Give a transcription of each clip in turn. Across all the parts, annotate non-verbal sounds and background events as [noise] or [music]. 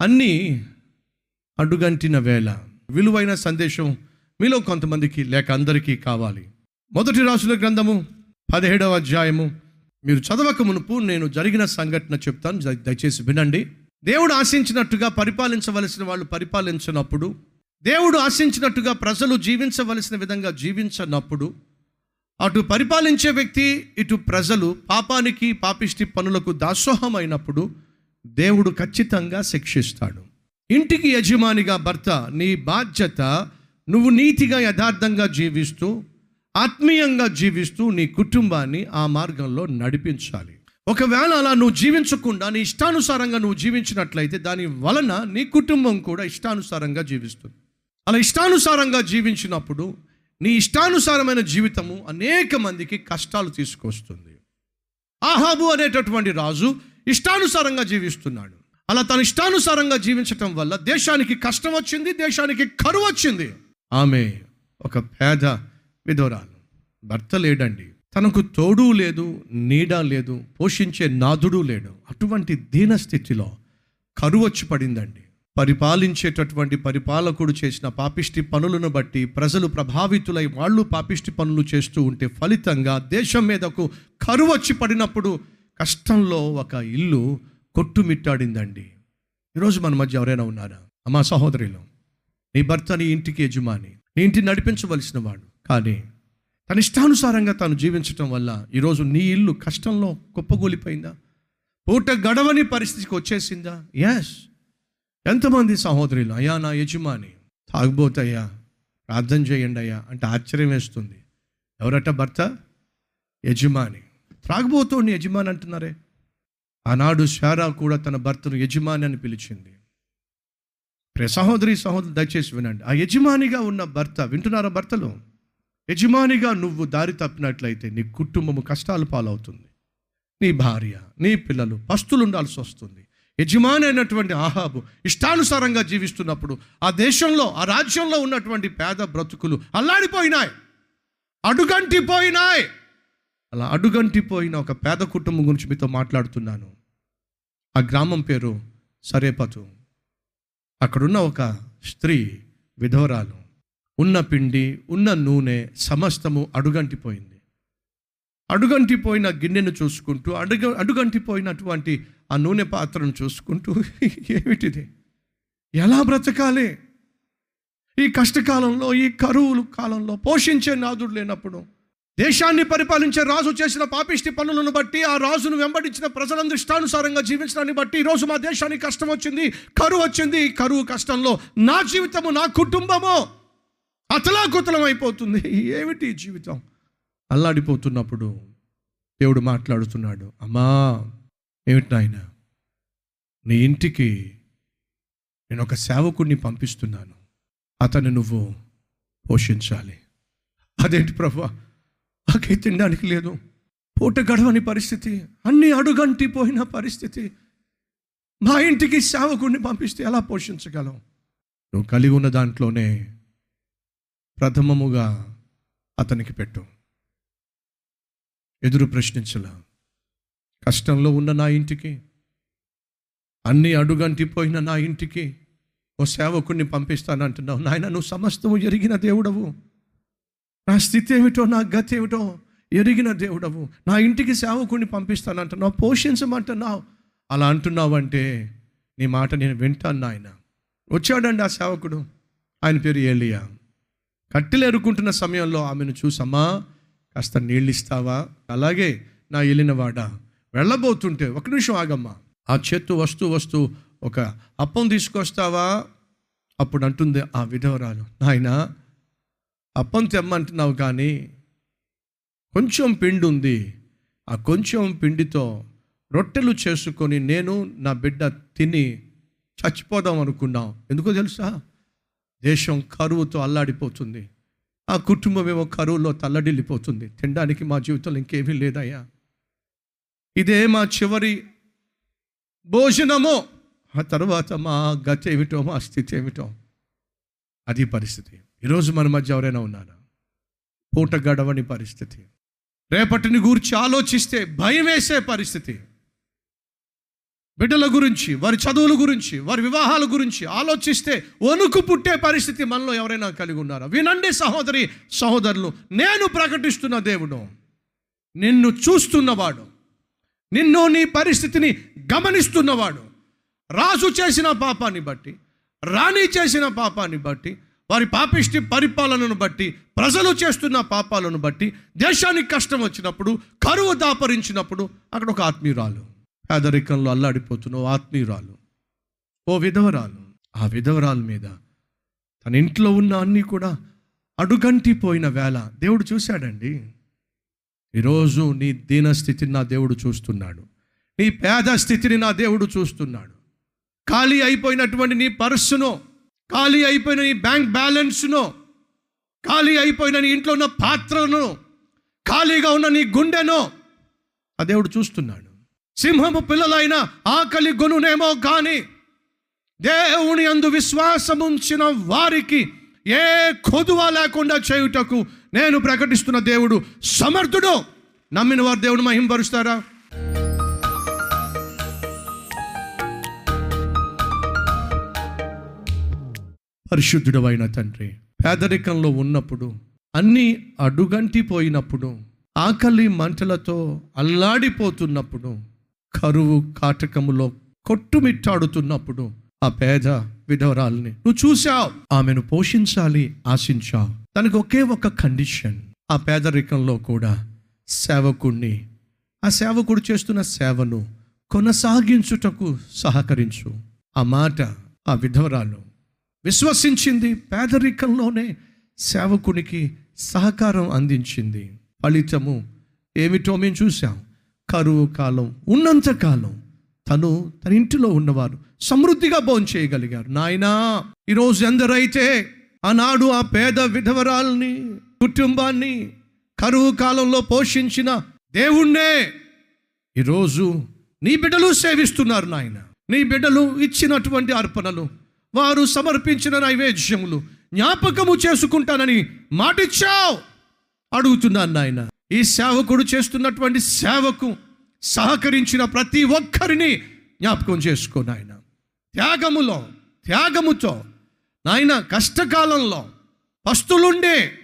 అన్నీ అడ్డుగంటిన వేళ విలువైన సందేశం మీలో కొంతమందికి లేక అందరికీ కావాలి. మొదటి రాసుల గ్రంథము పదిహేడవ అధ్యాయము. మీరు చదవక మునుపు నేను జరిగిన సంఘటన చెప్తాను. దయ- దయచేసి వినండి. దేవుడు ఆశించినట్టుగా పరిపాలించవలసిన వాళ్ళు పరిపాలించినప్పుడు దేవుడు ఆశించినట్టుగా ప్రజలు జీవించవలసిన విధంగా జీవించనప్పుడు అటు పరిపాలించే వ్యక్తి ఇటు ప్రజలు పాపానికి పాపిష్టి పనులకు దాసోహమైనప్పుడు దేవుడు ఖచ్చితంగా శిక్షిస్తాడు. ఇంటికి యజమానిగా భర్త నీ బాధ్యత నువ్వు నీతిగా యథార్థంగా జీవిస్తూ ఆత్మీయంగా జీవిస్తూ నీ కుటుంబాన్ని ఆ మార్గంలో నడిపించాలి. ఒకవేళ అలా నువ్వు జీవించకుండా నీ ఇష్టానుసారంగా నువ్వు జీవించినట్లయితే దాని వలన నీ కుటుంబం కూడా ఇష్టానుసారంగా జీవిస్తుంది. అలా ఇష్టానుసారంగా జీవించినప్పుడు నీ ఇష్టానుసారమైన జీవితము అనేక మందికి కష్టాలు తీసుకొస్తుంది. ఆహాబు అనేటటువంటి రాజు ఇష్టానుసారంగా జీవిస్తున్నాడు. అలా తను ఇష్టానుసారంగా జీవించటం వల్ల దేశానికి కష్టం వచ్చింది దేశానికి కరువు వచ్చింది. ఆమె ఒక పేద విధవరాలు. భర్త లేడండి. తనకు తోడు లేదు నీడ లేదు పోషించే నాదుడు లేడు. అటువంటి దీనస్థితిలో కరువు వచ్చి పడిందండి. పరిపాలించేటటువంటి పరిపాలకుడు చేసిన పాపిష్టి పనులను బట్టి ప్రజలు ప్రభావితులై వాళ్ళు పాపిష్టి పనులు చేస్తూ ఉంటే ఫలితంగా దేశం మీదకు కరువు వచ్చి పడినప్పుడు కష్టంలో ఒక ఇల్లు కొట్టుమిట్టాడిందండి. ఈరోజు మన మధ్య ఎవరైనా ఉన్నారా? అమ్మా సహోదరిలో నీ భర్త నీ ఇంటికి యజమాని నీ ఇంటిని నడిపించవలసిన వాడు. కానీ తన ఇష్టానుసారంగా తాను జీవించటం వల్ల ఈరోజు నీ ఇల్లు కష్టంలో కుప్పగూలిపోయిందా? పూట గడవని పరిస్థితికి వచ్చేసిందా? ఎస్ ఎంతమంది సహోదరులు అయ్యా నా యజమాని తాగుబోతయ్యా ప్రార్థన చేయండి అయ్యా అంటే ఆశ్చర్యం వేస్తుంది. ఎవరట భర్త? యజమాని. త్రాగుబోతోని యజమాని అంటున్నారే? ఆనాడు శారా కూడా తన భర్తను యజమాని అని పిలిచింది. ప్రే సహోదరి సహోదరు దయచేసి వినండి. ఆ యజమానిగా ఉన్న భర్త వింటున్నారా భర్తలు? యజమానిగా నువ్వు దారి తప్పినట్లయితే నీ కుటుంబము కష్టాలు పాలవుతుంది. నీ భార్య నీ పిల్లలు పస్తులు ఉండాల్సి వస్తుంది. యజమాని అయినటువంటి ఆహాబు ఇష్టానుసారంగా జీవిస్తున్నప్పుడు ఆ దేశంలో ఆ రాజ్యంలో ఉన్నటువంటి పేద బ్రతుకులు అల్లాడిపోయినాయి. అడుగంటిపోయినాయి. అలా అడుగంటిపోయిన ఒక పేద కుటుంబం గురించి మీతో మాట్లాడుతున్నాను. ఆ గ్రామం పేరు సరేపతు. అక్కడున్న ఒక స్త్రీ విధవరాలు. ఉన్న పిండి ఉన్న నూనె సమస్తము అడుగంటిపోయింది. అడుగంటిపోయిన గిన్నెను చూసుకుంటూ అడుగ అడుగంటిపోయినటువంటి ఆ నూనె పాత్రను చూసుకుంటూ [laughs] ఏమిటిది? ఎలా బ్రతకాలి? ఈ కష్టకాలంలో ఈ కరువులు కాలంలో పోషించే నాదుడు లేనప్పుడు దేశాన్ని పరిపాలించే రాజు చేసిన పాపిష్టి పనులను బట్టి ఆ రాజును వెంబడించిన ప్రజలందరూ ఇష్టానుసారంగా జీవించడాన్ని బట్టి ఈరోజు మా దేశానికి కష్టం వచ్చింది కరువు వచ్చింది. ఈ కరువు కష్టంలో నా జీవితము నా కుటుంబము అతలాకుతలం అయిపోతుంది. ఏమిటి జీవితం? అల్లాడిపోతున్నప్పుడు దేవుడు మాట్లాడుతున్నాడు అమ్మా ఏమిటి నాయన? నీ ఇంటికి నేను ఒక సేవకుడిని పంపిస్తున్నాను. అతను నువ్వు పోషించాలి. అదేంటి ప్రభా? నాకే తినడానికి లేదు. పూట గడవని పరిస్థితి అన్ని అడుగంటిపోయిన పరిస్థితి. మా ఇంటికి సేవకుడిని పంపిస్తే ఎలా పోషించగలం? నువ్వు కలిగి ఉన్న దాంట్లోనే ప్రథమముగా అతనికి పెట్టు. ఎదురు ప్రశ్నించలా. కష్టంలో ఉన్న నా ఇంటికి అన్ని అడుగంటిపోయిన నా ఇంటికి ఓ సేవకుడిని పంపిస్తానంటున్నావు. నాయన నువ్వు సమస్తము జరిగిన దేవుడవు. నా స్థితి ఏమిటో నా గతి ఏమిటో ఎరిగిన దేవుడవు. నా ఇంటికి సేవకుడిని పంపిస్తానంటున్నావు పోషించమంటున్నావు. అలా అంటున్నావు అంటే నీ మాట నేను వింటాను నాయన. వచ్చాడండి ఆ సేవకుడు. ఆయన పేరు ఏలియా. కట్టెలు ఎరుకుంటున్న సమయంలో ఆమెను చూసమ్మా కాస్త నీళ్ళు ఇస్తావా అలాగే నా వెళ్ళినవాడా వెళ్ళబోతుంటే ఒక నిమిషం ఆగమ్మా. ఆ చేత్తు వస్తూ వస్తూ ఒక అప్పం తీసుకొస్తావా? అప్పుడు అంటుంది ఆ విధవరాలు నాయనా అప్పం తెమ్మంటున్నావు కానీ కొంచెం పిండి ఉంది ఆ కొంచెం పిండితో రొట్టెలు చేసుకొని నేను నా బిడ్డ తిని చచ్చిపోదాం అనుకున్నాం. ఎందుకో తెలుసా? దేశం కరువుతో అల్లాడిపోతుంది. ఆ కుటుంబం ఏమో కరువులో తల్లడిల్లిపోతుంది. తినడానికి మా జీవితంలో ఇంకేమీ లేదయ్యా. ఇదే మా చివరి భోజనము. ఆ తర్వాత మా గతి ఏమిటో మా స్థితి ఏమిటో అది పరిస్థితి. ఈరోజు మన మధ్య ఎవరైనా ఉన్నారా? పూట గడవని పరిస్థితి. రేపటిని గూర్చి ఆలోచిస్తే భయం వేసే పరిస్థితి. బిడ్డల గురించి వారి చదువుల గురించి వారి వివాహాల గురించి ఆలోచిస్తే వణుకు పుట్టే పరిస్థితి మనలో ఎవరైనా కలిగి ఉన్నారా? వినండి సహోదరి సహోదరులు నేను ప్రకటిస్తున్న దేవుడు నిన్ను చూస్తున్నవాడు నిన్ను నీ పరిస్థితిని గమనిస్తున్నవాడు రాజు చేసిన పాపాన్ని బట్టి రాణి చేసిన పాపాన్ని బట్టి వారి పాపిష్టి పరిపాలనను బట్టి ప్రజలు చేస్తున్న పాపాలను బట్టి దేశానికి కష్టం వచ్చినప్పుడు కరువు దాపరించినప్పుడు అక్కడ ఒక ఆత్మీయురాలు. పేదరికంలో అల్లాడిపోతున్న ఓ ఆత్మీయురాలు. ఓ విధవరాలు. ఆ విధవరాలు మీద తన ఇంట్లో ఉన్న అన్నీ కూడా అడుగంటిపోయిన వేళ దేవుడు చూశాడండి. ఈరోజు నీ దీన స్థితిని నా దేవుడు చూస్తున్నాడు. నీ పేద స్థితిని నా దేవుడు చూస్తున్నాడు. ఖాళీ అయిపోయినటువంటి నీ పర్సును ఖాళీ అయిపోయిన నీ బ్యాంక్ బ్యాలెన్స్ను ఖాళీ అయిపోయిన నీ ఇంట్లో ఉన్న పాత్రను ఖాళీగా ఉన్న నీ గుండెను ఆ దేవుడు చూస్తున్నాడు. సింహము పిల్లలైన ఆకలి గొనునేమో కానీ దేవుని అందు విశ్వాసముంచిన వారికి ఏ కొదువ లేకుండా చేయుటకు నేను ప్రకటిస్తున్న దేవుడు సమర్థుడు. నమ్మిన వారు దేవుడు మహింపరుస్తారా? పరిశుద్ధుడు అయిన తండ్రి. పేదరికంలో ఉన్నప్పుడు అన్నీ అడుగంటిపోయినప్పుడు ఆకలి మంటలతో అల్లాడిపోతున్నప్పుడు కరువు కాటకములో కొట్టుమిట్టాడుతున్నప్పుడు ఆ పేద విధవరాల్ని నువ్వు చూశావు ఆమెను పోషించాలి ఆశించావు. తనకు ఒకే ఒక కండిషన్. ఆ పేదరికంలో కూడా సేవకుణ్ణి ఆ సేవకుడు చేస్తున్న సేవను కొనసాగించుటకు సహకరించు. ఆ మాట ఆ విధవరాలు విశ్వసించింది పేదరికంలోనే సేవకునికి సహకారం అందించింది. ఫలితము ఏమిటో మేము చూసాం కరువు కాలం ఉన్నంత కాలం తను తన ఇంటిలో ఉన్నవారు సమృద్ధిగా భోజనం చేయగలిగారు. నాయనా ఈరోజు ఎందరైతే ఆనాడు ఆ పేద విధవరాల్ని కుటుంబాన్ని కరువు కాలంలో పోషించిన దేవుణ్ణే ఈరోజు నీ బిడ్డలు సేవిస్తున్నారు నాయన. నీ బిడ్డలు ఇచ్చినటువంటి అర్పణలు వారు సమర్పించిన నైవేద్యములు జ్ఞాపకము చేసుకుంటానని మాటిచ్చావు. అడుగుతున్నాను నాయన ఈ సేవకుడు చేస్తున్నటువంటి సేవకు సహకరించిన ప్రతి ఒక్కరిని జ్ఞాపకం చేసుకో నాయన. త్యాగములో త్యాగముతో నాయన కష్టకాలంలో పస్తులుండే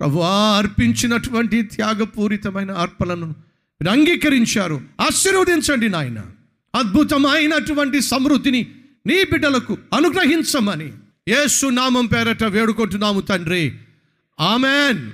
ప్రభు అర్పించినటువంటి త్యాగపూరితమైన అర్పణలను అంగీకరించారు. ఆశీర్వదించండి నాయన. అద్భుతమైనటువంటి సమృద్ధిని నీ బిడ్డలకు అనుగ్రహించమని యేసు నామం పేరట వేడుకుంటున్నాము తండ్రి. ఆమెన్.